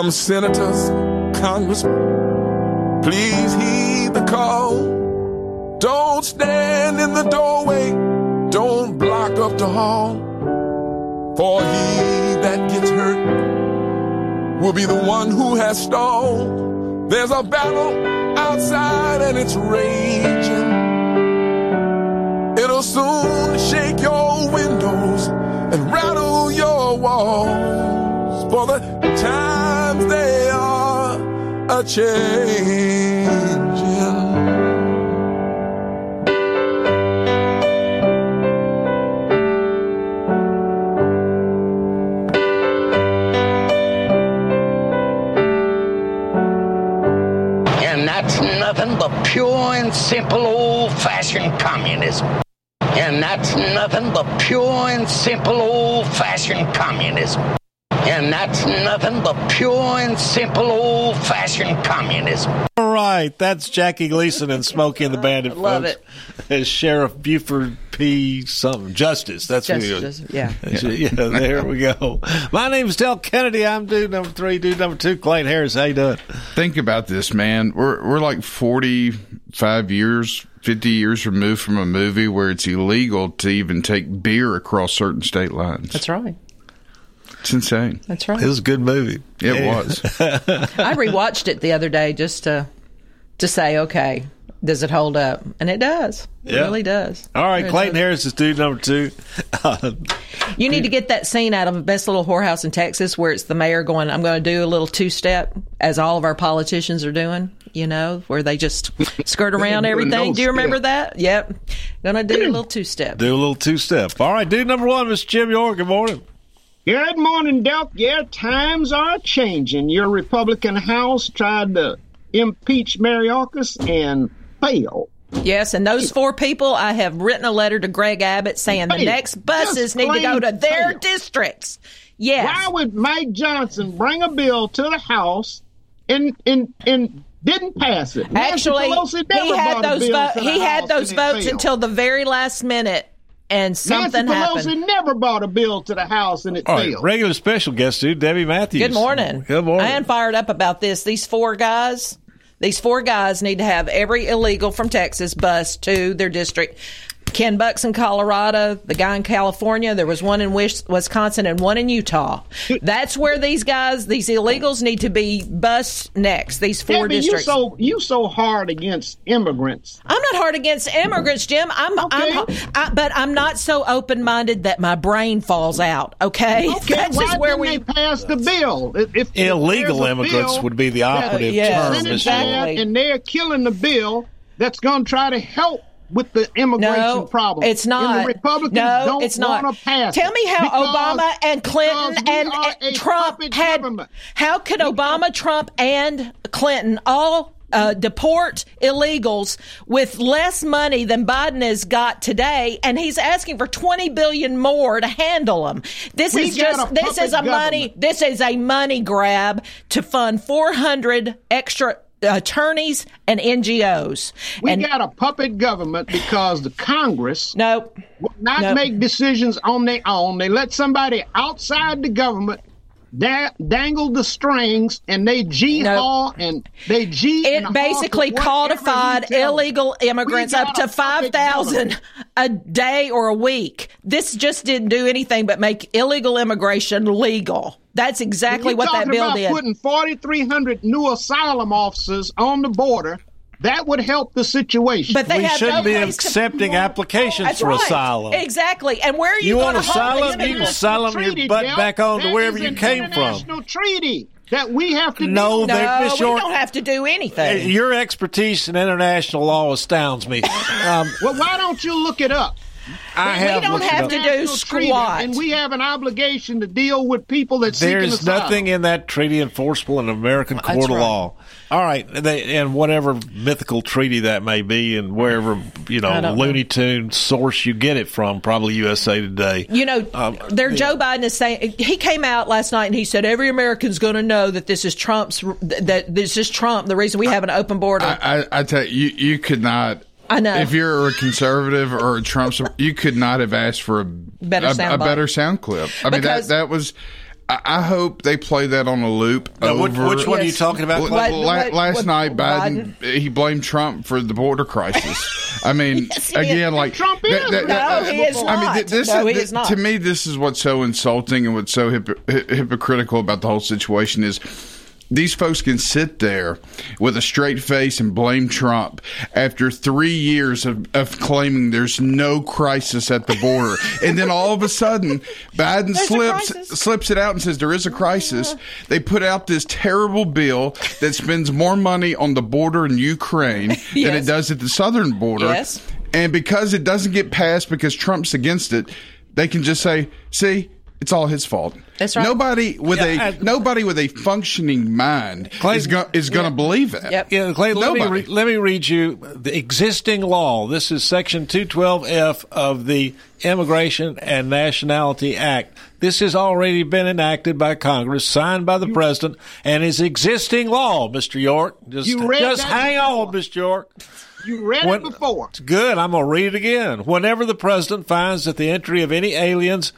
S13: Come, senators, congressmen, please heed the call. Don't stand in the doorway, don't block up the hall. For he that gets hurt will be the one who has stalled. There's a battle outside and it's raging. It'll soon shake your windows and rattle your walls. For the are
S14: And that's nothing but pure and simple old fashioned communism. And that's nothing but pure and simple old fashioned communism. And that's nothing but pure and simple old fashioned communism.
S1: All right, that's Jackie Gleason and Smokey and the Bandit.
S4: Love
S1: folks. As Sheriff Buford P. something Justice. That's who he
S4: Justice,
S1: is.
S4: yeah.
S1: That's yeah. There we go. My name is Delk Kennedy. I'm dude number three. Dude number two, Clayton Harris. How you doing?
S2: Think about this, man. We're we're like forty five years, fifty years removed from a movie where it's illegal to even take beer across certain state lines.
S4: That's right.
S2: It's insane.
S4: That's right.
S1: It was a good movie.
S2: It
S1: Yeah.
S2: was.
S4: I rewatched it the other day just to to say, okay, does it hold up? And it does. It
S1: Yeah.
S4: really does.
S1: All right,
S4: It
S1: Clayton
S4: does.
S1: Harris is dude number two.
S4: You need to get that scene out of the Best Little Whorehouse in Texas where it's the mayor going, I'm going to do a little two step, as all of our politicians are doing, you know, where they just skirt around everything.
S3: no
S4: Do you remember
S3: step.
S4: that? Yep. Going to do a little two step.
S1: do a little two step. All right, dude number one, Mr. Jim York. Good morning.
S3: Good morning, Delk. Yeah, times are changing. Your Republican House tried to impeach Mayorkas and failed.
S4: Yes, and those four people, I have written a letter to Greg Abbott saying the next buses
S3: just
S4: need to go to their districts. Yes.
S3: Why would Mike Johnson bring a bill to the House and and and didn't pass it?
S4: Actually, he had those vo- he had those votes until the very last minute, and something
S3: Nancy
S4: happened.
S3: Pelosi never bought a bill to the House and it
S1: All right,
S3: failed.
S1: regular special guest, dude, Debbie Matthews.
S4: Good morning.
S1: Good morning.
S4: I am fired up about this. These four guys, these four guys need to have every illegal from Texas bus to their district. Ken Bucks in Colorado, the guy in California, there was one in Wisconsin and one in Utah. That's where these guys, these illegals need to be bused next. These four
S3: Debbie, you so you so hard against immigrants.
S4: I'm not hard against immigrants, Jim. I'm, I'm, I, but I'm not so open-minded that my brain falls out. Okay,
S3: Okay,
S4: that's
S3: why
S4: just where
S3: didn't
S4: we.
S3: they pass the bill? If, if
S1: Illegal immigrants
S3: bill
S1: would be the
S3: that
S1: operative
S4: yes,
S1: term.
S3: Senate
S1: Mr.
S4: exactly.
S3: and they're killing the bill that's going to try to help with the immigration
S4: No,
S3: problem.
S4: it's not.
S3: And the Republicans
S4: no,
S3: don't
S4: it's not.
S3: want to pass.
S4: Tell me how Obama and Clinton and, and Trump had.
S3: government.
S4: How could Obama, Trump, and Clinton all? Uh, deport illegals with less money than Biden has got today, and he's asking for twenty billion more to handle them. This
S3: We
S4: is just this is a
S3: puppet
S4: money this is a money grab to fund four hundred extra attorneys and NGOs.
S3: We
S4: and
S3: got a puppet government because the Congress
S4: no
S3: will not
S4: Nope.
S3: make decisions on their own. They let somebody outside the government da- dangle the strings, and they G haul and they G. and
S4: It basically codified illegal immigrants up to 5,000 a day or a week. This just didn't do anything but make illegal immigration legal. That's exactly what that
S3: talking
S4: bill
S3: about
S4: did.
S3: Putting 4,300 new asylum officers on the border. That would help the situation.
S4: But they
S1: we shouldn't
S4: no
S1: be
S4: place to-
S1: accepting applications
S4: That's
S1: for
S4: right.
S1: asylum.
S4: Exactly. And where are you,
S1: You
S4: going
S1: want
S4: to hold
S1: asylum? You can
S4: people?
S1: asylum your butt
S3: Jeff.
S1: back on to wherever
S3: is
S1: you
S3: an
S1: came from.
S3: international treaty that we have to
S1: No,
S3: deal
S1: they-
S4: No,
S1: Miss
S4: we
S1: York-
S4: don't have to do anything.
S1: Your expertise in international law astounds me. Um,
S3: Well, why don't you look it up?
S1: I
S4: We
S1: have
S4: don't have to do squat.
S3: and we have an obligation to deal with people that seek
S1: There's
S3: asylum.
S1: nothing in that treaty enforceable in American
S4: That's
S1: court of
S4: right.
S1: law. All right, they, and whatever mythical treaty that may be, and wherever you know
S4: don't know.
S1: Looney Tune source you get it from, probably USA Today.
S4: You know,
S1: Um,
S4: there.
S1: yeah.
S4: Joe Biden is saying he came out last night and he said every American's going to know that this is Trump's. That this is Trump. The reason we have an open border.
S2: I, I, I tell you, you, you could not.
S4: I know.
S2: If you're a conservative or a Trump, sup- you could not have asked for a
S4: Better
S2: a,
S4: sound
S2: a better sound clip. I mean, that
S4: Because-
S2: that was. I, I hope they play that on a loop
S1: Now, which-
S2: over.
S1: which one are you talking about,
S2: L-
S1: Clay?
S2: la-
S4: What-
S2: last
S4: what-
S2: night, Biden, he blamed Trump for the border crisis. I mean,
S4: Yes, he did.
S2: again, like
S3: Trump is.
S4: No, uh, he is
S2: I mean,
S4: not.
S2: th- this
S4: No,
S2: is,
S4: he is not.
S2: to me, this is what's so insulting and what's so hypo- hy- hypocritical about the whole situation is these folks can sit there with a straight face and blame Trump after three years of, of claiming there's no crisis at the border. and then all of a sudden, Biden
S4: There's
S2: slips, slips it out and says there is a crisis. They put out this terrible bill that spends more money on the border in Ukraine than it does at the southern border.
S4: Yes.
S2: And because it doesn't get passed because Trump's against it, they can just say, see, it's all his fault.
S4: That's right.
S2: Nobody with
S1: Yeah,
S2: a nobody with a functioning mind
S1: Clay-
S2: is, go, is going to believe that.
S4: Yep.
S1: Yeah, Clay, let me, re- let me read you the existing law. This is Section 212F of the Immigration and Nationality Act. This has already been enacted by Congress, signed by the President, and is existing law, Mr. York. Just,
S3: You read
S1: just hang
S3: before.
S1: on, Mr. York.
S3: You read
S1: When-
S3: it before.
S1: It's good. I'm going to read it again. Whenever the president finds that the entry of any aliens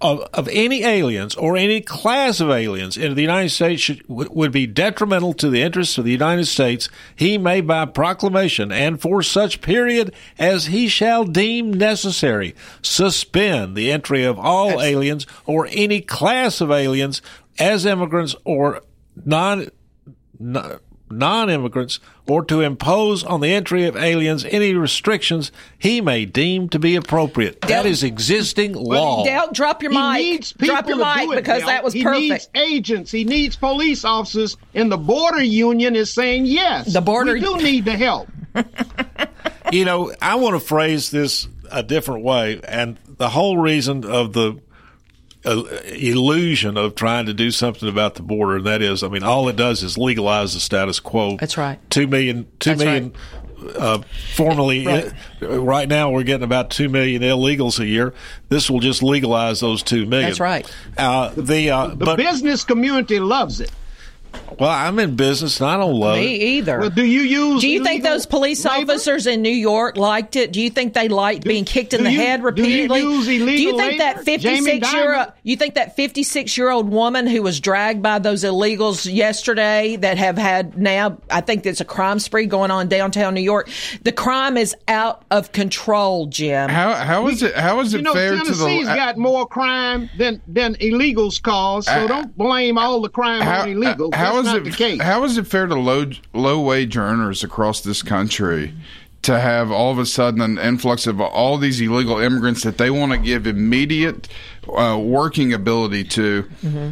S1: of, of any aliens or any class of aliens into the United States should, would, would be detrimental to the interests of the United States, he may by proclamation and for such period as he shall deem necessary suspend the entry of all aliens or any class of aliens as immigrants or non non immigrants or to impose on the entry of aliens any restrictions he may deem to be appropriate. That is existing law.
S4: Dale, drop your
S3: He
S4: mic.
S3: needs people
S4: Drop your
S3: to
S4: mic
S3: do it,
S4: because
S3: Bill.
S4: that was
S3: he
S4: perfect.
S3: needs agents. He needs police officers, and the border union is saying yes.
S4: The border-
S3: we do need the help.
S1: you know, I want to phrase this a different way, and the whole reason of the uh, illusion of trying to do something about the border, and that is, I mean, all it does is legalize the status quo.
S4: That's right.
S1: Two million, two
S4: That's
S1: million. Uh, formerly,
S4: Right.
S1: uh, right now we're getting about two million illegals a year. This will just legalize those two million.
S4: That's right.
S1: Uh, the uh,
S3: The
S1: but
S3: business community loves it.
S1: Well, I'm in business and I don't love
S4: Me
S1: it.
S4: either.
S3: Well, do you use?
S4: Do you think those police
S3: labor?
S4: officers in New York liked it? Do you think they liked being kicked in the
S3: you-
S4: head
S3: do you
S4: repeatedly?
S3: use illegal
S4: do you think that
S3: labor? Jamie
S4: 56 year
S3: Dimon?
S4: you think that 56 year old woman who was dragged by those illegals yesterday that have had now I think there's a crime spree going on downtown New York. The crime is out of control, Jim.
S2: How how is it how is it
S3: You know,
S2: fair to
S3: Tennessee's
S2: the
S3: got more crime than than illegals cause. So
S2: Uh,
S3: don't blame all the crime
S2: how,
S3: on illegals.
S2: How is it how is it fair to low low wage earners across this country to have all of a sudden an influx of all these illegal immigrants that they want to give immediate uh, working ability to?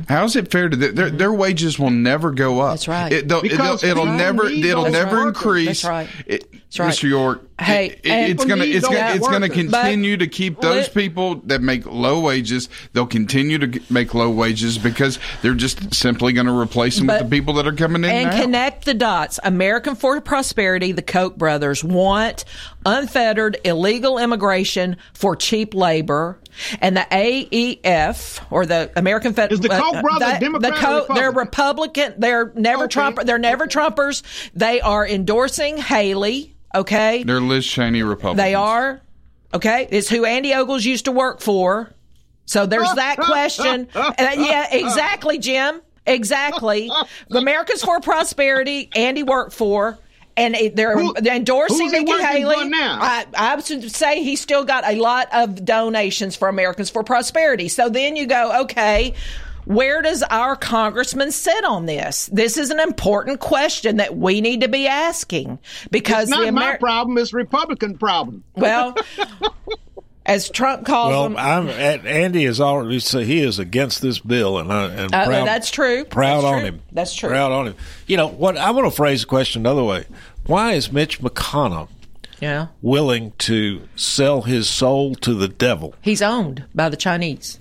S2: How is it fair to th- their their wages will never go up?
S4: That's right.
S2: It, they'll-
S3: Because
S2: it'll, it'll
S3: people
S2: never it'll
S3: those
S2: never
S3: workers.
S2: increase.
S4: That's right.
S2: It-
S4: That's right.
S2: Mr. York.
S4: Hey,
S2: it- it's gonna it's gonna it's gonna
S3: those workers.
S2: continue to keep those
S4: Let-
S2: people that make low wages. They'll continue to make low wages because they're just simply going to replace them
S4: But-
S2: with the people that are coming in
S4: and
S2: now.
S4: connect the dots. American for Prosperity, the Koch brothers want unfettered illegal immigration for cheap labor. And the AEF or the American Fed
S3: Is the Koch brothers
S4: the-
S3: Democrat
S4: the
S3: or
S4: Koch- They're
S3: Republican?
S4: Republican. They're never
S3: Okay.
S4: Trump. They're never
S3: Okay.
S4: Trumpers. They are endorsing Haley. Okay,
S2: they're Liz Cheney Republicans.
S4: they are. Okay, it's who Andy Ogles used to work for. So there's that question. Uh, yeah, exactly, Jim. Exactly. Americans for Prosperity, Andy worked for. And they're,
S3: Who-
S4: endorsing
S3: who's
S4: Nikki Haley.
S3: for now?
S4: I, I would say he's still got a lot of donations for Americans for Prosperity. So then you go, okay, Where does our congressman sit on this? This is an important question that we need to be asking because
S3: it's not
S4: the
S3: my problem; it's Republican problem.
S4: well, as Trump calls
S1: Well,
S4: them,
S1: I'm, Andy is already so he is against this bill, and I and
S4: Uh,
S1: proud,
S4: that's true.
S1: Proud
S4: That's
S1: on
S4: true.
S1: him.
S4: That's true.
S1: Proud on him. You know what? I want to phrase the question another way. Why is Mitch McConnell
S4: yeah,
S1: willing to sell his soul to the devil?
S4: he's owned by the Chinese.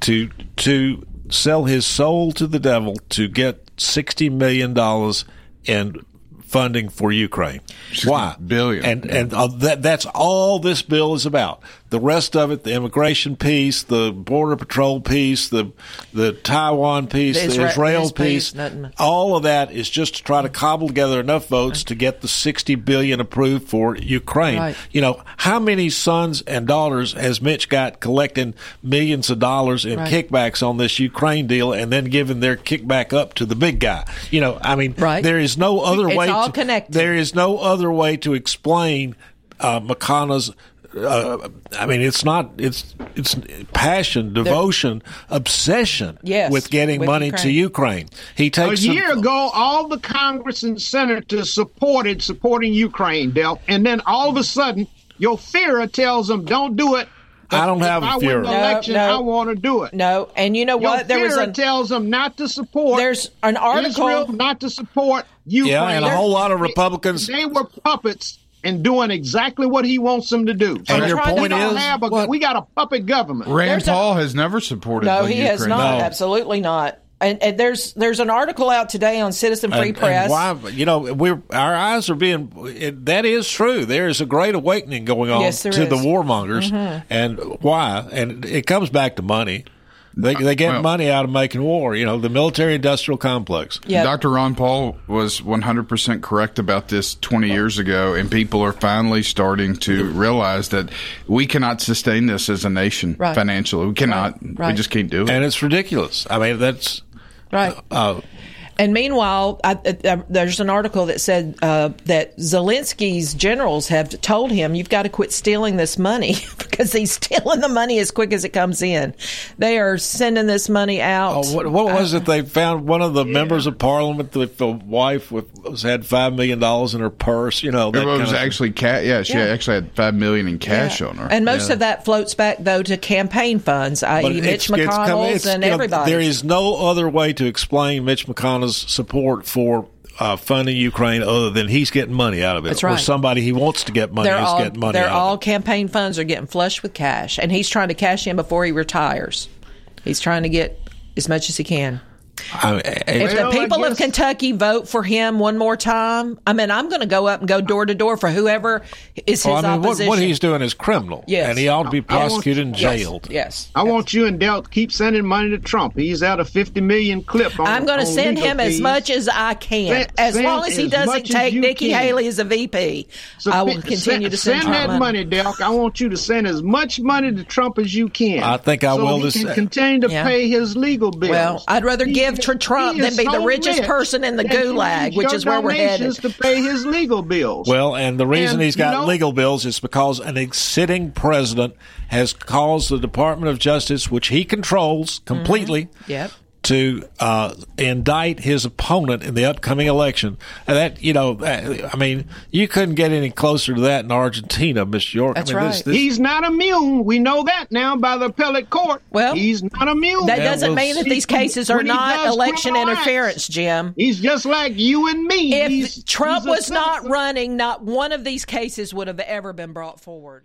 S1: To to sell his soul to the devil to get sixty million dollars in funding for Ukraine. Why
S2: billion?
S1: And and uh, that that's all this bill is about. The rest of it, the immigration piece, the border patrol piece, the the Taiwan piece,
S4: The
S1: the,
S4: Isra-
S1: Israel
S4: piece,
S1: piece all of that is just to try to cobble together enough votes to get the sixty billion approved for Ukraine.
S4: Right.
S1: You know, how many sons and daughters has Mitch got collecting millions of dollars in
S4: Right.
S1: kickbacks on this Ukraine deal and then giving their kickback up to the big guy? You know, I mean,
S4: Right.
S1: there is no other
S4: It's
S1: way.
S4: all
S1: to,
S4: connected.
S1: There is no other way to explain uh, McConnell's. Uh, I mean, it's not. It's it's passion, devotion, obsession
S3: Yes,
S1: with getting
S3: with
S1: money to Ukraine. He
S3: A
S1: takes some-
S3: year ago, all the Congress and senators supported supporting Ukraine, Del, and then all of a sudden, your Führer tells them, "Don't do it."
S1: I don't
S3: If
S1: have a
S3: I win
S1: Führer.
S3: the
S4: No,
S3: election,
S4: no.
S3: I want to do it.
S4: No, and you know
S3: Your
S4: what? There was a
S3: tells them not to support.
S4: There's an article-
S3: Israel, not to support Ukraine.
S1: Yeah, and a whole lot of
S3: They-
S1: Republicans-
S3: They, were puppets and doing exactly what he wants them to do.
S2: And your
S3: we
S2: point is-
S3: have a, we got a puppet government.
S2: Rand
S4: There's a-
S2: Paul has never supported.
S4: no,
S2: the
S4: he has
S2: Ukraine.
S4: not. Absolutely not. And, and there's there's an article out today on Citizen Free
S1: and,
S4: Press.
S1: And why, you know, we're our eyes are being. It, that is true. There is a great awakening going on
S4: Yes, there
S1: to the
S4: is.
S1: warmongers,
S4: Mhm.
S1: and why? And it comes back to money. They they get
S2: Well-
S1: money out of making war. You know, the military-industrial complex.
S2: Dr. Ron Paul was 100% correct about this 20 years ago, and people are finally starting to realize that we cannot sustain this as a nation
S4: Right.
S2: financially. We cannot.
S4: Right.
S2: We just can't do it.
S1: And it's ridiculous. I mean, that's
S4: right.
S1: uh,
S4: And meanwhile, I, uh, there's an article that said uh, that Zelensky's generals have told him, "You've got to quit stealing this money because he's stealing the money as quick as it comes in. They are sending this money out."
S1: Oh, what, what was it? They found one of the members of parliament, with the wife with was had five million dollars in her purse. You know, that
S2: it was actually cash. Yeah, she
S4: Yeah.
S2: actually had five million in cash
S4: Yeah.
S2: on her.
S4: And most
S1: Yeah.
S4: of that floats back though to campaign funds, i.e., Mitch
S1: it's- it's
S4: McConnell's and
S1: you know,
S4: everybody.
S1: there is no other way to explain Mitch Support for uh, funding Ukraine other than he's getting money out of it,
S4: That's
S1: or somebody he wants to get money
S4: they're
S1: is
S4: all
S1: getting money
S4: they're all campaign funds are getting flushed with cash, and he's trying to cash in before he retires. He's trying to get as much as he can.
S1: It. I
S4: If
S3: Well,
S4: the people of
S3: guess-
S4: Kentucky vote for him one more time, I mean, I'm going to go up and go door to door for whoever is his
S1: well, I mean,
S4: opposition.
S1: what he's doing is criminal,
S4: Yes.
S1: and he ought to be
S3: I want-
S1: prosecuted and jailed.
S4: Yes.
S3: I want you and Del to keep sending money to Trump. He's out a fifty million clip. On,
S4: I'm going to send
S3: legal
S4: him as much as I can,
S3: Send-
S4: as
S3: send
S4: long as he doesn't
S3: as
S4: take Nikki
S3: can.
S4: Haley as a VP.
S3: So
S4: I will
S3: fi-
S4: continue to send,
S3: send that money, Delk. I want you to send as much money to Trump as you can.
S1: I think I
S3: so
S1: will
S3: He
S1: this-
S3: can continue to
S4: Yeah.
S3: pay his legal bills.
S4: Well, I'd rather give to Trump
S3: he
S4: than
S3: is
S4: be the richest
S3: rich
S4: person in the gulag, which is where we're headed.
S3: to pay his legal bills.
S1: Well, and the reason
S3: And,
S1: he's got
S3: you know-
S1: legal bills is because an ex- sitting president has caused the Department of Justice, which he controls completely, mm-hmm.
S4: Yep.
S1: To uh, indict his opponent in the upcoming election. And that, you know, I mean, you couldn't get any closer to that in Argentina, Miss York.
S4: That's
S1: I mean,
S4: right.
S1: this-
S3: He's not immune. We know that now by the appellate court.
S4: Well,
S3: he's not immune.
S4: That
S1: Yeah,
S4: doesn't
S1: well,
S4: mean that these cases are
S3: when
S4: not election interference,
S3: acts,
S4: Jim.
S3: He's just like you and me.
S4: If
S3: He's-
S4: Trump
S3: he's
S4: was not running, not one of these cases would have ever been brought forward.